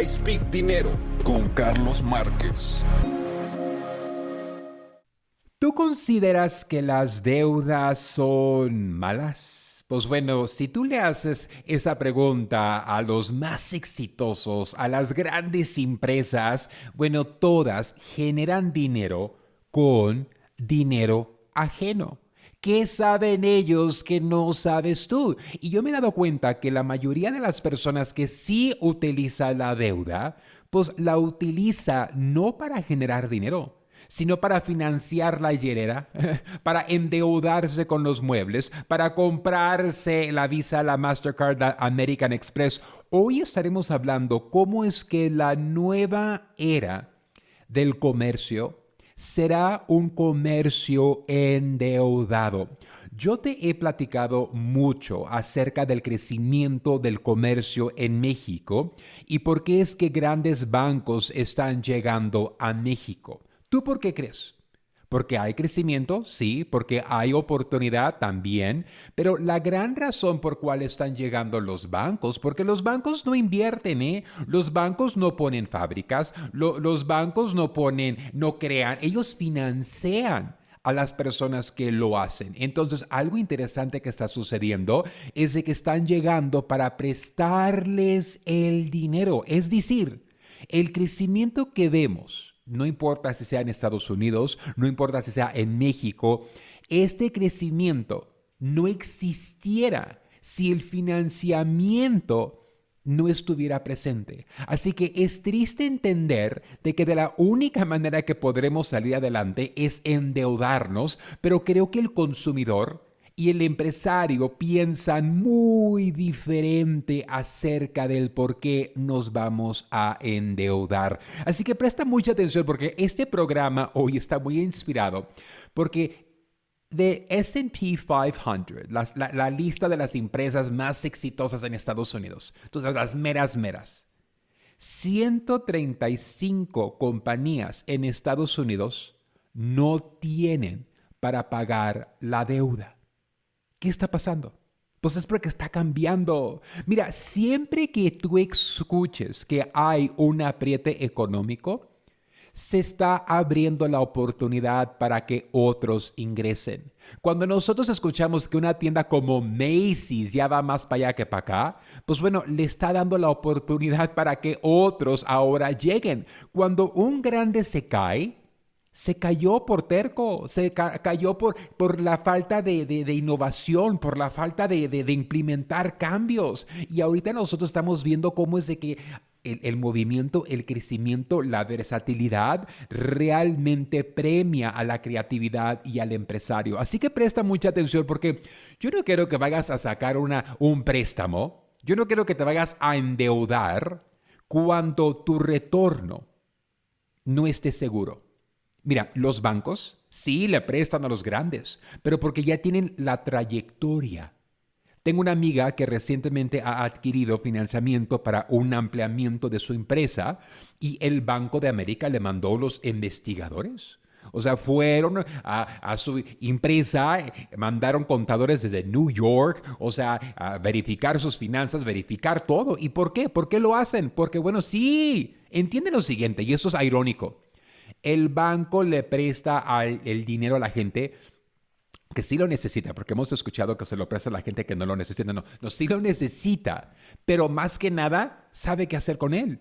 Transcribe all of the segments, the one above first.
I Speak Dinero con Carlos Márquez. ¿Tú consideras que las deudas son malas? Pues bueno, si tú le haces esa pregunta a los más exitosos, a las grandes empresas, bueno, todas generan dinero con dinero ajeno. ¿Qué saben ellos que no sabes tú? Y yo me he dado cuenta que la mayoría de las personas que sí utiliza la deuda, pues la utiliza no para generar dinero, sino para financiar la hierera, para endeudarse con los muebles, para comprarse la Visa, la Mastercard, la American Express. Hoy estaremos hablando cómo es que la nueva era del comercio será un comercio endeudado. Yo te he platicado mucho acerca del crecimiento del comercio en México y por qué es que grandes bancos están llegando a México. ¿Tú por qué crees? Porque hay crecimiento, sí, porque hay oportunidad también, pero la gran razón por cual están llegando los bancos, porque los bancos no invierten, ¿eh? Los bancos no ponen fábricas, los bancos no ponen, no crean, ellos financian a las personas que lo hacen. Entonces, algo interesante que está sucediendo es de que están llegando para prestarles el dinero, es decir, el crecimiento que vemos no importa si sea en Estados Unidos, no importa si sea en México, este crecimiento no existiera si el financiamiento no estuviera presente. Así que es triste entender de que de la única manera que podremos salir adelante es endeudarnos, pero creo que el consumidor y el empresario piensan muy diferente acerca del por qué nos vamos a endeudar. Así que presta mucha atención porque este programa hoy está muy inspirado porque de SP 500, la, lista de las empresas más exitosas en Estados Unidos, entonces las meras meras, 135 compañías en Estados Unidos no tienen para pagar la deuda. ¿Qué está pasando? Pues es porque está cambiando. Mira, siempre que tú escuches que hay un apriete económico, se está abriendo la oportunidad para que otros ingresen. Cuando nosotros escuchamos que una tienda como Macy's ya va más para allá que para acá, pues bueno, le está dando la oportunidad para que otros ahora lleguen. Cuando un grande se cae, se cayó por terco, se cayó por, por la falta de, innovación, por la falta de, implementar cambios. Y ahorita nosotros estamos viendo cómo es de que el, el, movimiento, el crecimiento, la versatilidad realmente premia a la creatividad y al empresario. Así que presta mucha atención porque yo no quiero que vayas a sacar una, un préstamo, yo no quiero que te vayas a endeudar cuando tu retorno no esté seguro. Mira, los bancos sí le prestan a los grandes, pero porque ya tienen la trayectoria. Tengo una amiga que recientemente ha adquirido financiamiento para un ampliamiento de su empresa y el Banco de América le mandó los investigadores. O sea, fueron a, su empresa, mandaron contadores desde New York, o sea, a verificar sus finanzas, verificar todo. ¿Y por qué? ¿Por qué lo hacen? Porque, bueno, sí, entiende lo siguiente, y esto es irónico el banco le presta el dinero a la gente que sí lo necesita, porque hemos escuchado que se lo presta a la gente que no lo necesita. No, no, sí lo necesita, pero más que nada sabe qué hacer con él.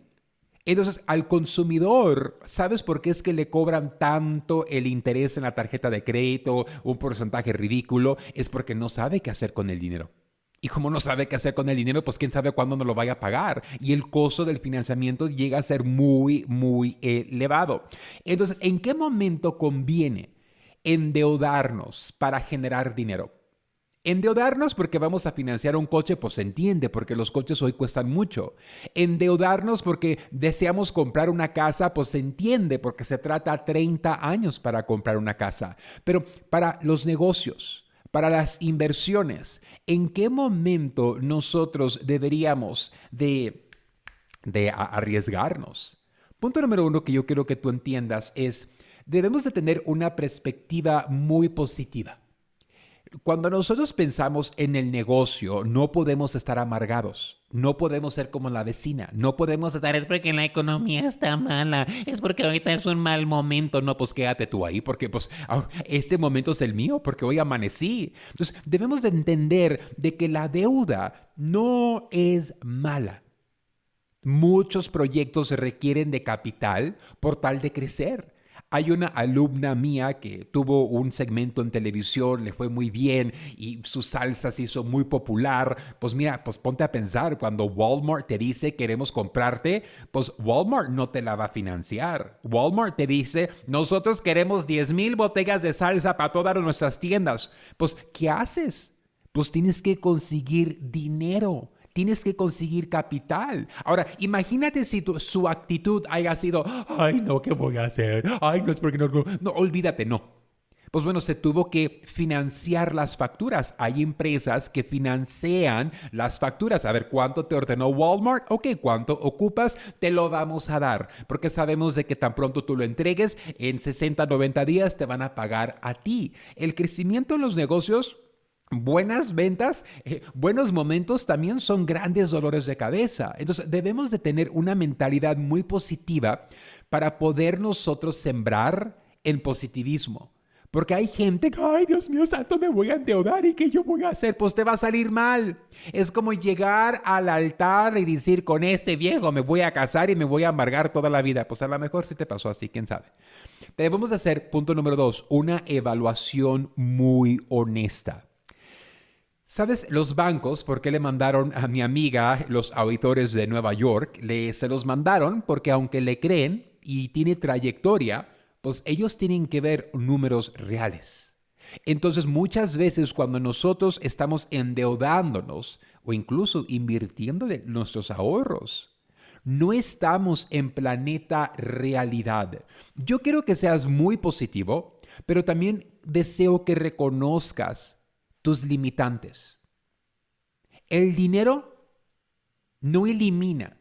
Entonces, al consumidor, ¿sabes por qué es que le cobran tanto el interés en la tarjeta de crédito, un porcentaje ridículo? Es porque no sabe qué hacer con el dinero. Y como no sabe qué hacer con el dinero, pues quién sabe cuándo no lo vaya a pagar. Y el costo del financiamiento llega a ser muy, muy elevado. Entonces, ¿en qué momento conviene endeudarnos para generar dinero? Endeudarnos porque vamos a financiar un coche, pues se entiende, porque los coches hoy cuestan mucho. Endeudarnos porque deseamos comprar una casa, pues se entiende, porque se trata 30 años para comprar una casa. Pero para los negocios, para las inversiones, ¿en qué momento nosotros deberíamos de, arriesgarnos? Punto número uno que yo quiero que tú entiendas es, debemos de tener una perspectiva muy positiva. Cuando nosotros pensamos en el negocio, no podemos estar amargados. No podemos ser como la vecina. No podemos estar, es porque la economía está mala. Es porque ahorita es un mal momento. No, pues quédate tú ahí, porque pues este momento es el mío, porque hoy amanecí. Entonces, debemos de entender de que la deuda no es mala. Muchos proyectos requieren de capital por tal de crecer. Hay una alumna mía que tuvo un segmento en televisión, le fue muy bien y su salsa se hizo muy popular. Pues mira, pues ponte a pensar, cuando Walmart te dice queremos comprarte, pues Walmart no te la va a financiar. Walmart te dice, nosotros queremos 10 mil botellas de salsa para todas nuestras tiendas. Pues, ¿qué haces? Pues tienes que conseguir dinero tienes que conseguir capital. Ahora, imagínate si su actitud haya sido, ay, no, ¿qué voy a hacer? Ay, no es porque no, no, olvídate, no. Pues bueno, se tuvo que financiar las facturas. Hay empresas que financian las facturas. A ver, ¿cuánto te ordenó Walmart? Ok, ¿cuánto ocupas? Te lo vamos a dar. Porque sabemos de que tan pronto tú lo entregues, en 60, 90 días te van a pagar a ti. El crecimiento en los negocios Buenas ventas, eh, buenos momentos también son grandes dolores de cabeza. Entonces debemos de tener una mentalidad muy positiva para poder nosotros sembrar el positivismo. Porque hay gente que, ay Dios mío santo, me voy a endeudar y qué yo voy a hacer, pues te va a salir mal. Es como llegar al altar y decir, con este viejo me voy a casar y me voy a amargar toda la vida. Pues a lo mejor sí te pasó así, quién sabe. Debemos hacer, punto número dos, una evaluación muy honesta. ¿Sabes? Los bancos, ¿por qué le mandaron a mi amiga los auditores de Nueva York? Le, se los mandaron porque aunque le creen y tiene trayectoria, pues ellos tienen que ver números reales. Entonces muchas veces cuando nosotros estamos endeudándonos o incluso invirtiendo nuestros ahorros, no estamos en planeta realidad. Yo quiero que seas muy positivo, pero también deseo que reconozcas tus limitantes. El dinero no elimina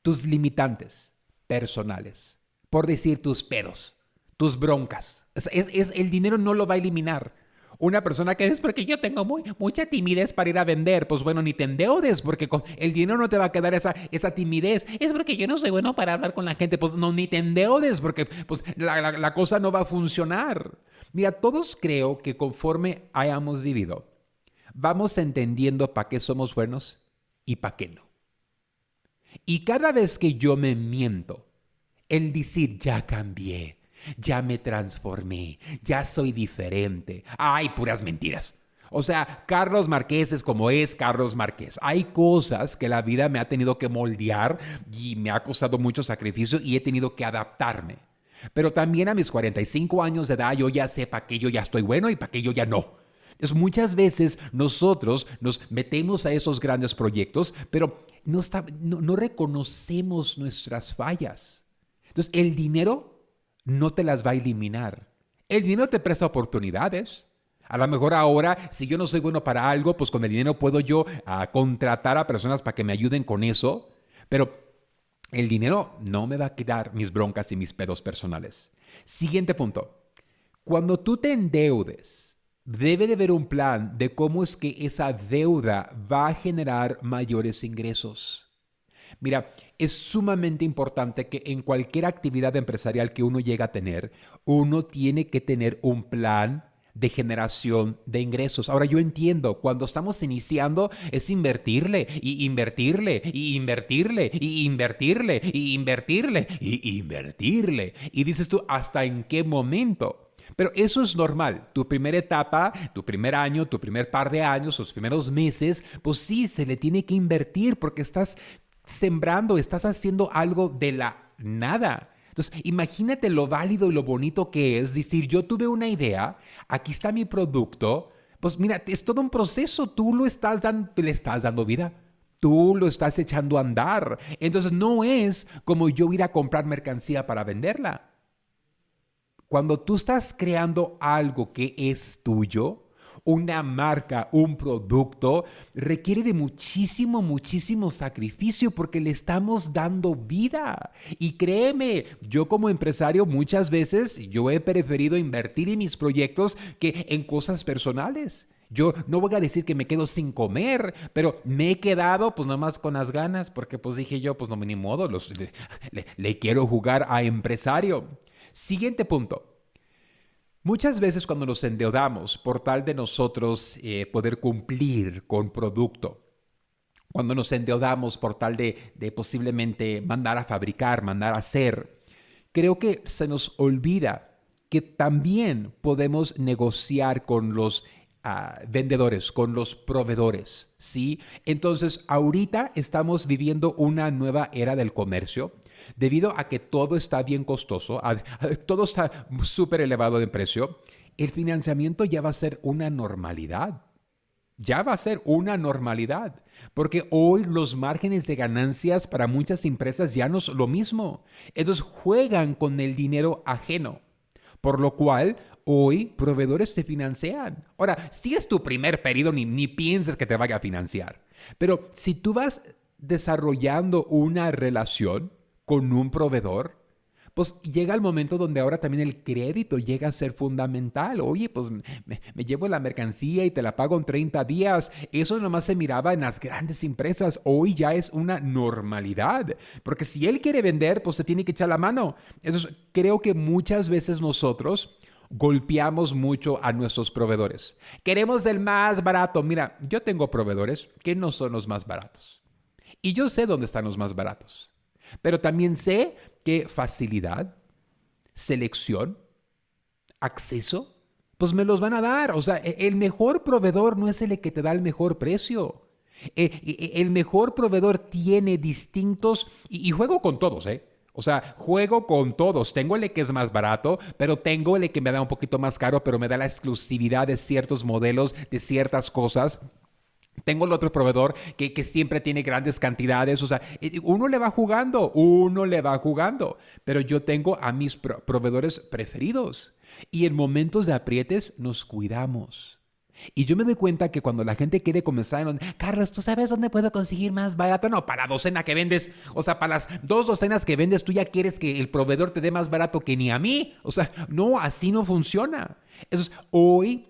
tus limitantes personales, por decir tus pedos, tus broncas. Es, el dinero no lo va a eliminar. Una persona que es porque yo tengo muy, mucha timidez para ir a vender, pues bueno, ni te endeudes porque con el dinero no te va a quedar esa, esa timidez. Es porque yo no soy bueno para hablar con la gente, pues no, ni te endeudes porque pues, la, la cosa no va a funcionar. Mira, todos creo que conforme hayamos vivido, vamos entendiendo para qué somos buenos y para qué no. Y cada vez que yo me miento, el decir ya cambié, ya me transformé, ya soy diferente, ay, puras mentiras. O sea, Carlos Marqués es como es Carlos Marqués. Hay cosas que la vida me ha tenido que moldear y me ha costado mucho sacrificio y he tenido que adaptarme. Pero también a mis 45 años de edad yo ya sé para qué yo ya estoy bueno y para qué yo ya no. Entonces muchas veces nosotros nos metemos a esos grandes proyectos, pero no, no reconocemos nuestras fallas. Entonces el dinero no te las va a eliminar. El dinero te presta oportunidades. A lo mejor ahora, si yo no soy bueno para algo, pues con el dinero puedo yo ah, contratar a personas para que me ayuden con eso. Pero el dinero no me va a quitar mis broncas y mis pedos personales. Siguiente punto. Cuando tú te endeudes, debe de haber un plan de cómo es que esa deuda va a generar mayores ingresos. Mira, es sumamente importante que en cualquier actividad empresarial que uno llega a tener, uno tiene que tener un plan de generación de ingresos. Ahora yo entiendo, cuando estamos iniciando es invertirle y invertirle y invertirle y invertirle y invertirle y invertirle. Y dices tú, ¿hasta en qué momento? Pero eso es normal. Tu primera etapa, tu primer año, tu primer par de años, tus primeros meses, pues sí, se le tiene que invertir porque estás sembrando, estás haciendo algo de la nada. Entonces, imagínate lo válido y lo bonito que es decir, yo tuve una idea, aquí está mi producto, pues mira, es todo un proceso, tú lo estás dando, le estás dando vida. Tú lo estás echando a andar. Entonces no es como yo ir a comprar mercancía para venderla. Cuando tú estás creando algo que es tuyo, una marca, un producto, requiere de muchísimo, muchísimo sacrificio porque le estamos dando vida. Y créeme, yo como empresario muchas veces yo he preferido invertir en mis proyectos que en cosas personales. Yo no voy a decir que me quedo sin comer, pero me he quedado pues nomás con las ganas, porque pues dije yo, pues no, ni modo, le, quiero jugar a empresario. Siguiente punto. Muchas veces cuando nos endeudamos por tal de nosotros eh, poder cumplir con producto, cuando nos endeudamos por tal de, posiblemente mandar a fabricar, mandar a hacer, creo que se nos olvida que también podemos negociar con los vendedores, con los proveedores, ¿sí? Entonces, ahorita estamos viviendo una nueva era del comercio debido a que todo está bien costoso, todo está súper elevado de precio. El financiamiento ya va a ser una normalidad. Ya va a ser una normalidad, porque hoy los márgenes de ganancias para muchas empresas ya no es lo mismo. Ellos juegan con el dinero ajeno, por lo cual hoy proveedores se financian. Ahora, si es tu primer periodo, ni, ni pienses que te vaya a financiar. Pero si tú vas desarrollando una relación con un proveedor, pues llega el momento donde ahora también el crédito llega a ser fundamental. Oye, pues me, llevo la mercancía y te la pago en 30 días. Eso nomás se miraba en las grandes empresas. Hoy ya es una normalidad. Porque si él quiere vender, pues se tiene que echar la mano. Entonces, creo que muchas veces nosotros golpeamos mucho a nuestros proveedores. Queremos el más barato. Mira, yo tengo proveedores que no son los más baratos. Y yo sé dónde están los más baratos. Pero también sé que facilidad, selección, acceso, pues me los van a dar. O sea, e, el mejor proveedor no es el que te da el mejor precio. E, e, el mejor proveedor tiene distintos, y, juego con todos, ¿eh? O sea, juego con todos. Tengo el que es más barato, pero tengo el que me da un poquito más caro, pero me da la exclusividad de ciertos modelos, de ciertas cosas. Tengo el otro proveedor que, que, siempre tiene grandes cantidades. O sea, uno le va jugando, uno le va jugando. Pero yo tengo a mis proveedores preferidos. Y en momentos de aprietes nos cuidamos. Y yo me doy cuenta que cuando la gente quiere comenzar, en, Carlos, ¿tú sabes dónde puedo conseguir más barato? No, para la docena que vendes, o sea, para las dos docenas que vendes, tú ya quieres que el proveedor te dé más barato que ni a mí. O sea, no, así no funciona. Entonces, hoy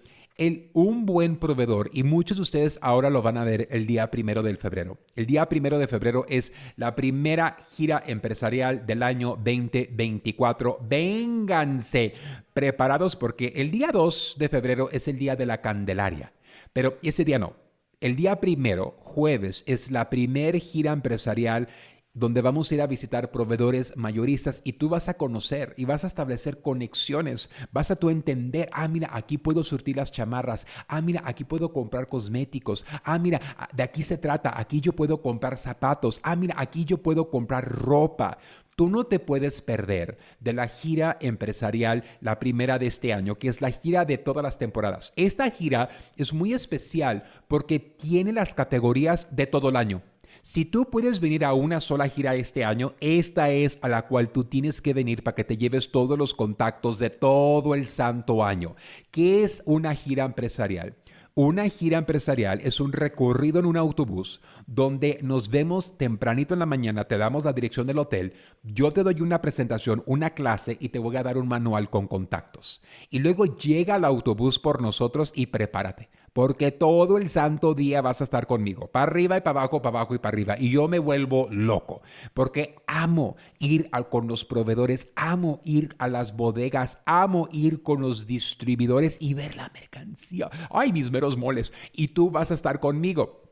un buen proveedor, y muchos de ustedes ahora lo van a ver el día primero de febrero. El día primero de febrero es la primera gira empresarial del año 2024. Vénganse preparados porque el día 2 de febrero es el día de la Candelaria. Pero ese día no. El día primero, jueves, es la primera gira empresarial donde vamos a ir a visitar proveedores mayoristas y tú vas a conocer y vas a establecer conexiones, vas a tú entender, ah, mira, aquí puedo surtir las chamarras, ah, mira, aquí puedo comprar cosméticos, ah, mira, ah, de aquí se trata, aquí yo puedo comprar zapatos, ah, mira, aquí yo puedo comprar ropa. Tú no te puedes perder de la gira empresarial, la primera de este año, que es la gira de todas las temporadas. Esta gira es muy especial porque tiene las categorías de todo el año. Si tú puedes venir a una sola gira este año, esta es a la cual tú tienes que venir para que te lleves todos los contactos de todo el santo año. ¿Qué es una gira empresarial? Una gira empresarial es un recorrido en un autobús donde nos vemos tempranito en la mañana, te damos la dirección del hotel, yo te doy una presentación, una clase y te voy a dar un manual con contactos. Y luego llega el autobús por nosotros y prepárate porque todo el santo día vas a estar conmigo, para arriba y para abajo, para abajo y para arriba. Y yo me vuelvo loco, porque amo ir con los proveedores, amo ir a las bodegas, amo ir con los distribuidores y ver la mercancía. Ay, mis meros moles. Y tú vas a estar conmigo.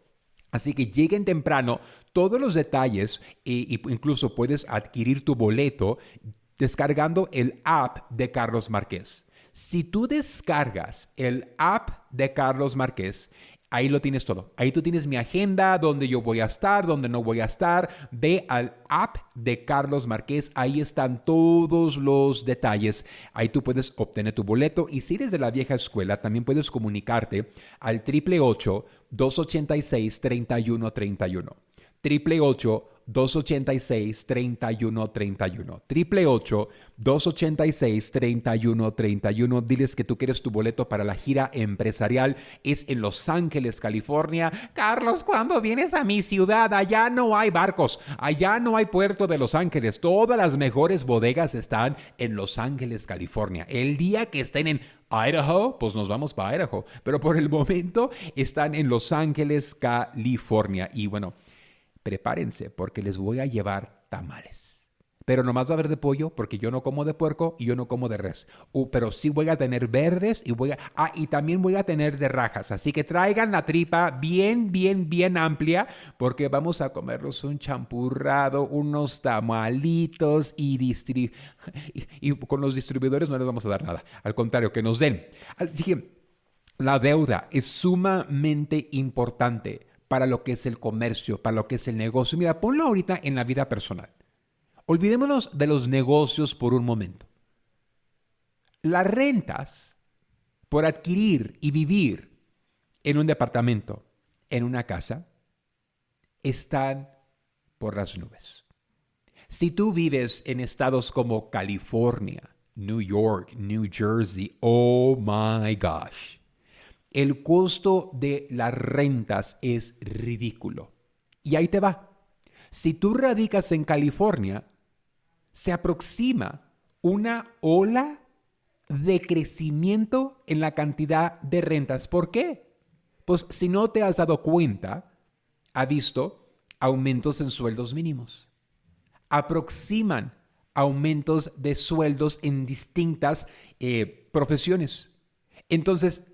Así que lleguen temprano, todos los detalles, e, incluso puedes adquirir tu boleto descargando el app de Carlos Márquez. Si tú descargas el app de Carlos Márquez, ahí lo tienes todo. Ahí tú tienes mi agenda, donde yo voy a estar, donde no voy a estar. Ve al app de Carlos Márquez, ahí están todos los detalles. Ahí tú puedes obtener tu boleto y si eres de la vieja escuela, también puedes comunicarte al 888 286 3131. 888 888-286-3131. 888-286-3131. Diles que tú quieres tu boleto para la gira empresarial. Es en Los Ángeles, California. Carlos, ¿cuándo vienes a mi ciudad? Allá no hay barcos. Allá no hay puerto de Los Ángeles. Todas las mejores bodegas están en Los Ángeles, California. El día que estén en Idaho, pues nos vamos para Idaho. Pero por el momento están en Los Ángeles, California. Y bueno, prepárense porque les voy a llevar tamales. Pero nomás va a haber de pollo porque yo no como de puerco y yo no como de res. Uh, pero sí voy a tener verdes y voy a... Ah, y también voy a tener de rajas. Así que traigan la tripa bien, bien, bien amplia porque vamos a comernos un champurrado, unos tamalitos y, y con los distribuidores no les vamos a dar nada. Al contrario, que nos den. Así que la deuda es sumamente importante para lo que es el comercio, para lo que es el negocio. Mira, ponlo ahorita en la vida personal. Olvidémonos de los negocios por un momento. Las rentas por adquirir y vivir en un departamento, en una casa, están por las nubes. Si tú vives en estados como California, New York, New Jersey, oh my gosh, el costo de las rentas es ridículo. Y ahí te va. Si tú radicas en California, se aproxima una ola de crecimiento en la cantidad de rentas. ¿Por qué? Pues si no te has dado cuenta, ha visto aumentos en sueldos mínimos. Aproximan aumentos de sueldos en distintas eh, profesiones. Entonces,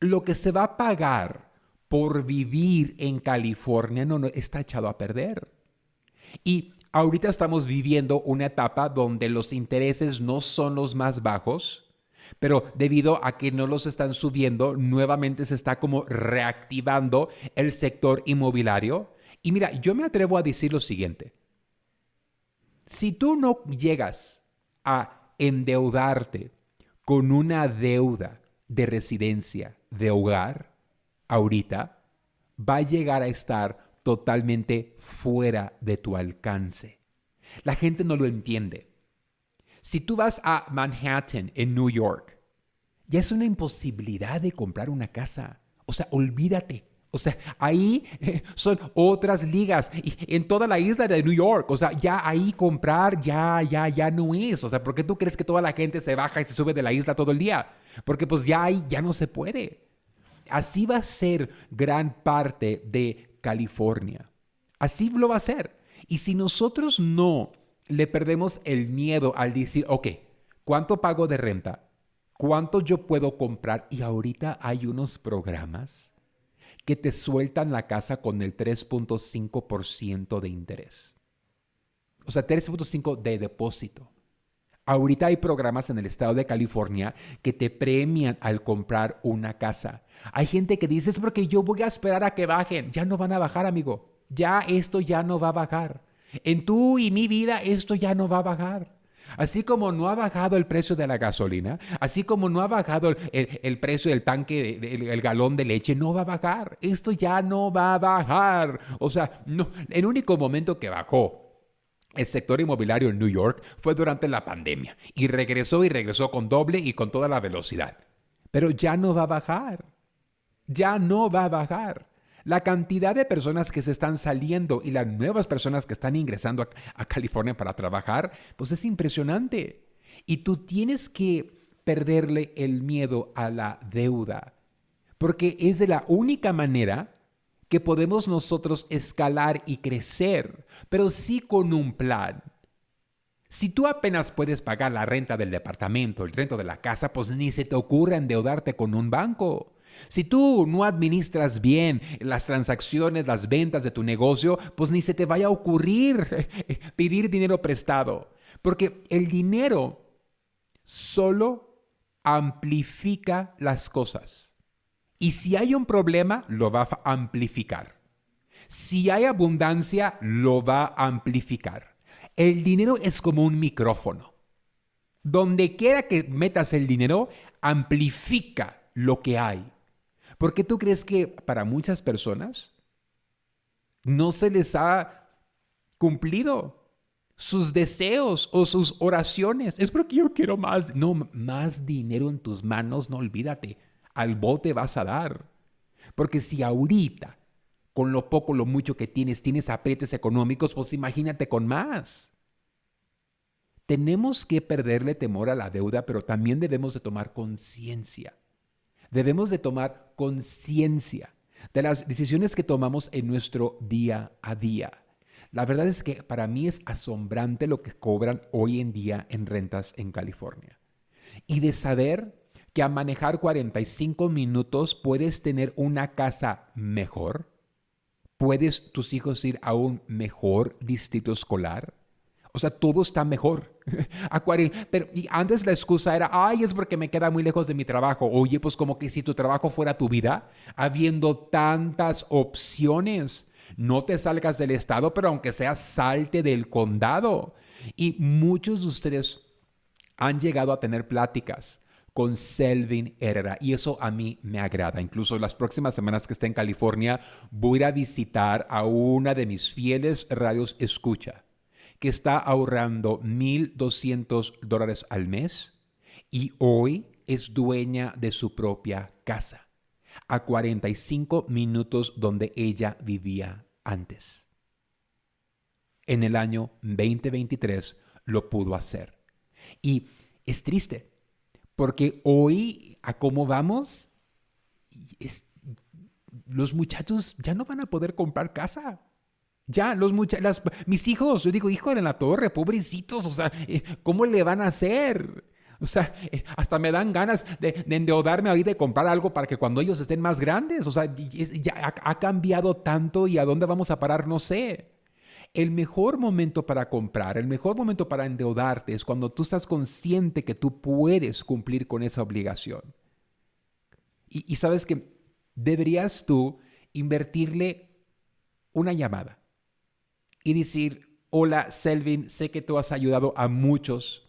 lo que se va a pagar por vivir en California no, no está echado a perder. Y ahorita estamos viviendo una etapa donde los intereses no son los más bajos, pero debido a que no los están subiendo, nuevamente se está como reactivando el sector inmobiliario. Y mira, yo me atrevo a decir lo siguiente. Si tú no llegas a endeudarte con una deuda de residencia, de hogar, ahorita, va a llegar a estar totalmente fuera de tu alcance. La gente no lo entiende. Si tú vas a Manhattan, en New York, ya es una imposibilidad de comprar una casa. O sea, olvídate. O sea, ahí eh, son otras ligas y en toda la isla de New York. O sea, ya ahí comprar ya, ya, ya no es. O sea, ¿por qué tú crees que toda la gente se baja y se sube de la isla todo el día? Porque pues ya ahí ya no se puede. Así va a ser gran parte de California. Así lo va a ser. Y si nosotros no le perdemos el miedo al decir, ok, ¿cuánto pago de renta? ¿Cuánto yo puedo comprar? Y ahorita hay unos programas que te sueltan la casa con el 3.5% de interés. O sea, 3.5% de depósito. Ahorita hay programas en el estado de California que te premian al comprar una casa. Hay gente que dice, es porque yo voy a esperar a que bajen. Ya no van a bajar, amigo. Ya esto ya no va a bajar. En tu y mi vida esto ya no va a bajar. Así como no ha bajado el precio de la gasolina, así como no ha bajado el, precio del tanque, el, galón de leche, no va a bajar. Esto ya no va a bajar. O sea, no, el único momento que bajó el sector inmobiliario en New York fue durante la pandemia y regresó y regresó con doble y con toda la velocidad. Pero ya no va a bajar. Ya no va a bajar. La cantidad de personas que se están saliendo y las nuevas personas que están ingresando a, California para trabajar, pues es impresionante. Y tú tienes que perderle el miedo a la deuda, porque es de la única manera que podemos nosotros escalar y crecer, pero sí con un plan. Si tú apenas puedes pagar la renta del departamento, el rento de la casa, pues ni se te ocurra endeudarte con un banco. Si tú no administras bien las transacciones, las ventas de tu negocio, pues ni se te vaya a ocurrir pedir dinero prestado. Porque el dinero solo amplifica las cosas. Y si hay un problema, lo va a amplificar. Si hay abundancia, lo va a amplificar. El dinero es como un micrófono. Donde quiera que metas el dinero, amplifica lo que hay. ¿Por qué tú crees que para muchas personas no se les ha cumplido sus deseos o sus oraciones. Es porque yo quiero más. No, más dinero en tus manos, no olvídate. Al bote vas a dar. Porque si ahorita, con lo poco, lo mucho que tienes, tienes aprietes económicos, pues imagínate con más. Tenemos que perderle temor a la deuda, pero también debemos de tomar conciencia. Debemos de tomar conciencia de las decisiones que tomamos en nuestro día a día. La verdad es que para mí es asombrante lo que cobran hoy en día en rentas en California. Y de saber que a manejar 45 minutos puedes tener una casa mejor, puedes tus hijos ir a un mejor distrito escolar. O sea, todo está mejor. Pero y antes la excusa era, ay, es porque me queda muy lejos de mi trabajo. Oye, pues como que si tu trabajo fuera tu vida, habiendo tantas opciones. No te salgas del estado, pero aunque sea, salte del condado. Y muchos de ustedes han llegado a tener pláticas con Selvin Herrera y eso a mí me agrada. Incluso las próximas semanas que esté en California voy a visitar a una de mis fieles radios escucha que está ahorrando 1.200 dólares al mes y hoy es dueña de su propia casa a 45 minutos donde ella vivía antes. En el año 2023 lo pudo hacer. Y es triste, porque hoy, a cómo vamos, los muchachos ya no van a poder comprar casa. Ya, los muchachos, mis hijos, yo digo, hijo de la torre, pobrecitos, o sea, eh, ¿cómo le van a hacer? O sea, eh, hasta me dan ganas de, endeudarme ahí de comprar algo para que cuando ellos estén más grandes, o sea, ya ha, cambiado tanto y a dónde vamos a parar, no sé. El mejor momento para comprar, el mejor momento para endeudarte es cuando tú estás consciente que tú puedes cumplir con esa obligación. Y sabes que deberías tú invertirle una llamada y decir, hola Selvin, sé que tú has ayudado a muchos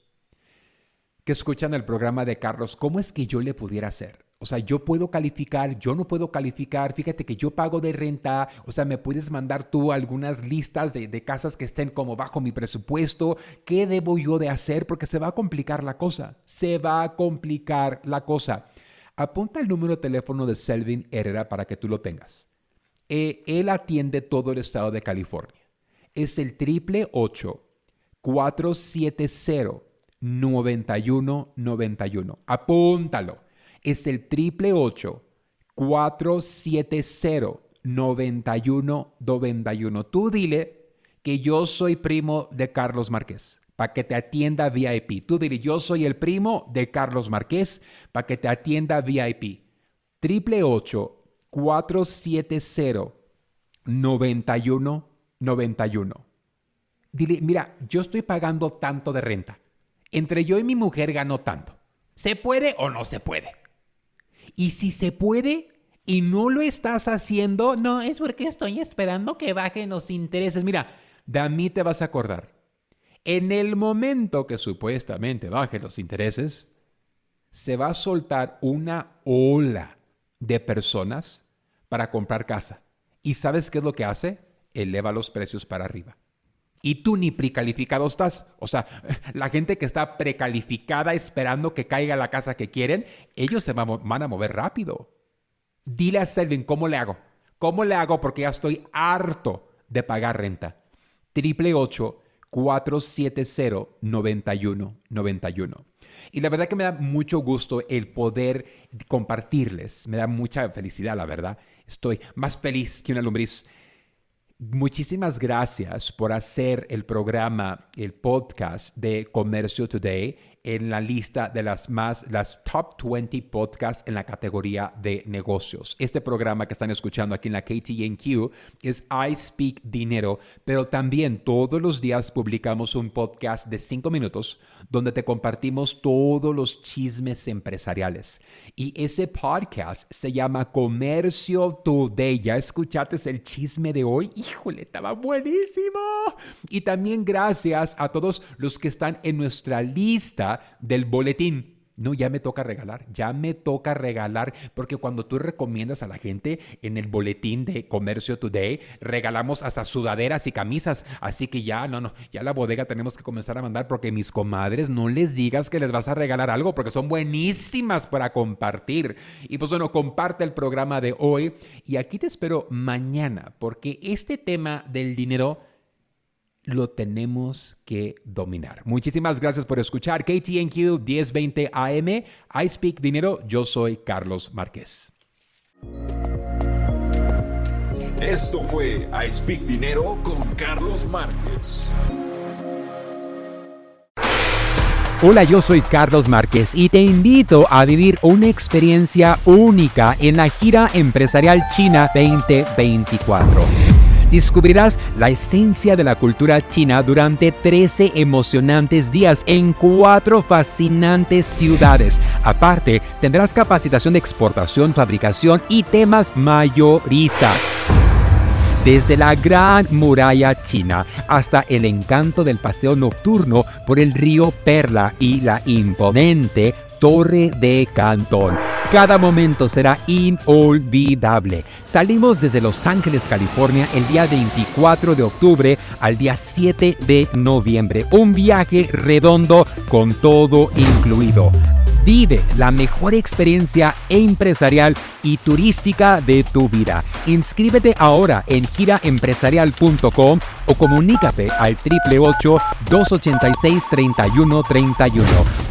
que escuchan el programa de Carlos, ¿cómo es que yo le pudiera hacer? O sea, yo puedo calificar, yo no puedo calificar, fíjate que yo pago de renta, o sea, me puedes mandar tú algunas listas de, de, casas que estén como bajo mi presupuesto, ¿qué debo yo de hacer? Porque se va a complicar la cosa, se va a complicar la cosa. Apunta el número de teléfono de Selvin Herrera para que tú lo tengas. Eh, él atiende todo el estado de California. Es el triple 470 9191. Apúntalo. Es el triple 470 9191. Tú dile que yo soy primo de Carlos Márquez para que te atienda VIP. Tú dile, yo soy el primo de Carlos Márquez para que te atienda VIP. Triple 470 9191. Dile, mira, yo estoy pagando tanto de renta entre yo y mi mujer gano tanto. ¿Se puede o no se puede? Y si se puede y no lo estás haciendo, no, es porque estoy esperando que bajen los intereses. Mira, de mí te vas a acordar. En el momento que supuestamente bajen los intereses, se va a soltar una ola de personas para comprar casa. ¿Y sabes qué es lo que hace? Eleva los precios para arriba y tú ni precalificado estás. O sea, la gente que está precalificada esperando que caiga la casa que quieren, ellos se van a mover rápido. Dile a Selvin, ¿cómo le hago? ¿Cómo le hago? Porque ya estoy harto de pagar renta. Triple 470 9191. Y la verdad que me da mucho gusto el poder compartirles. Me da mucha felicidad, la verdad. Estoy más feliz que una lombriz Muchísimas gracias por hacer el programa, el podcast de Comercio Today en la lista de las más, las top 20 podcasts en la categoría de negocios. Este programa que están escuchando aquí en la KTNQ es I Speak Dinero, pero también todos los días publicamos un podcast de 5 minutos donde te compartimos todos los chismes empresariales. Y ese podcast se llama Comercio Today. ¿Ya escuchaste el chisme de hoy? Híjole, estaba buenísimo. Y también gracias a todos los que están en nuestra lista del boletín. No, ya me toca regalar, ya me toca regalar, porque cuando tú recomiendas a la gente en el boletín de Comercio Today, regalamos hasta sudaderas y camisas. Así que ya, no, no, ya la bodega tenemos que comenzar a mandar porque mis comadres no les digas que les vas a regalar algo porque son buenísimas para compartir. Y pues bueno, comparte el programa de hoy y aquí te espero mañana porque este tema del dinero lo tenemos que dominar. Muchísimas gracias por escuchar KTNQ 1020 AM. I Speak Dinero. Yo soy Carlos Márquez. Esto fue I Speak Dinero con Carlos Márquez. Hola, yo soy Carlos Márquez y te invito a vivir una experiencia única en la gira empresarial China 2024 descubrirás la esencia de la cultura china durante 13 emocionantes días en cuatro fascinantes ciudades. Aparte, tendrás capacitación de exportación, fabricación y temas mayoristas. Desde la Gran Muralla China hasta el encanto del paseo nocturno por el río Perla y la imponente Torre de Cantón. Cada momento será inolvidable. Salimos desde Los Ángeles, California, el día 24 de octubre al día 7 de noviembre. Un viaje redondo con todo incluido. Vive la mejor experiencia empresarial y turística de tu vida. Inscríbete ahora en giraempresarial.com o comunícate al 888 286 3131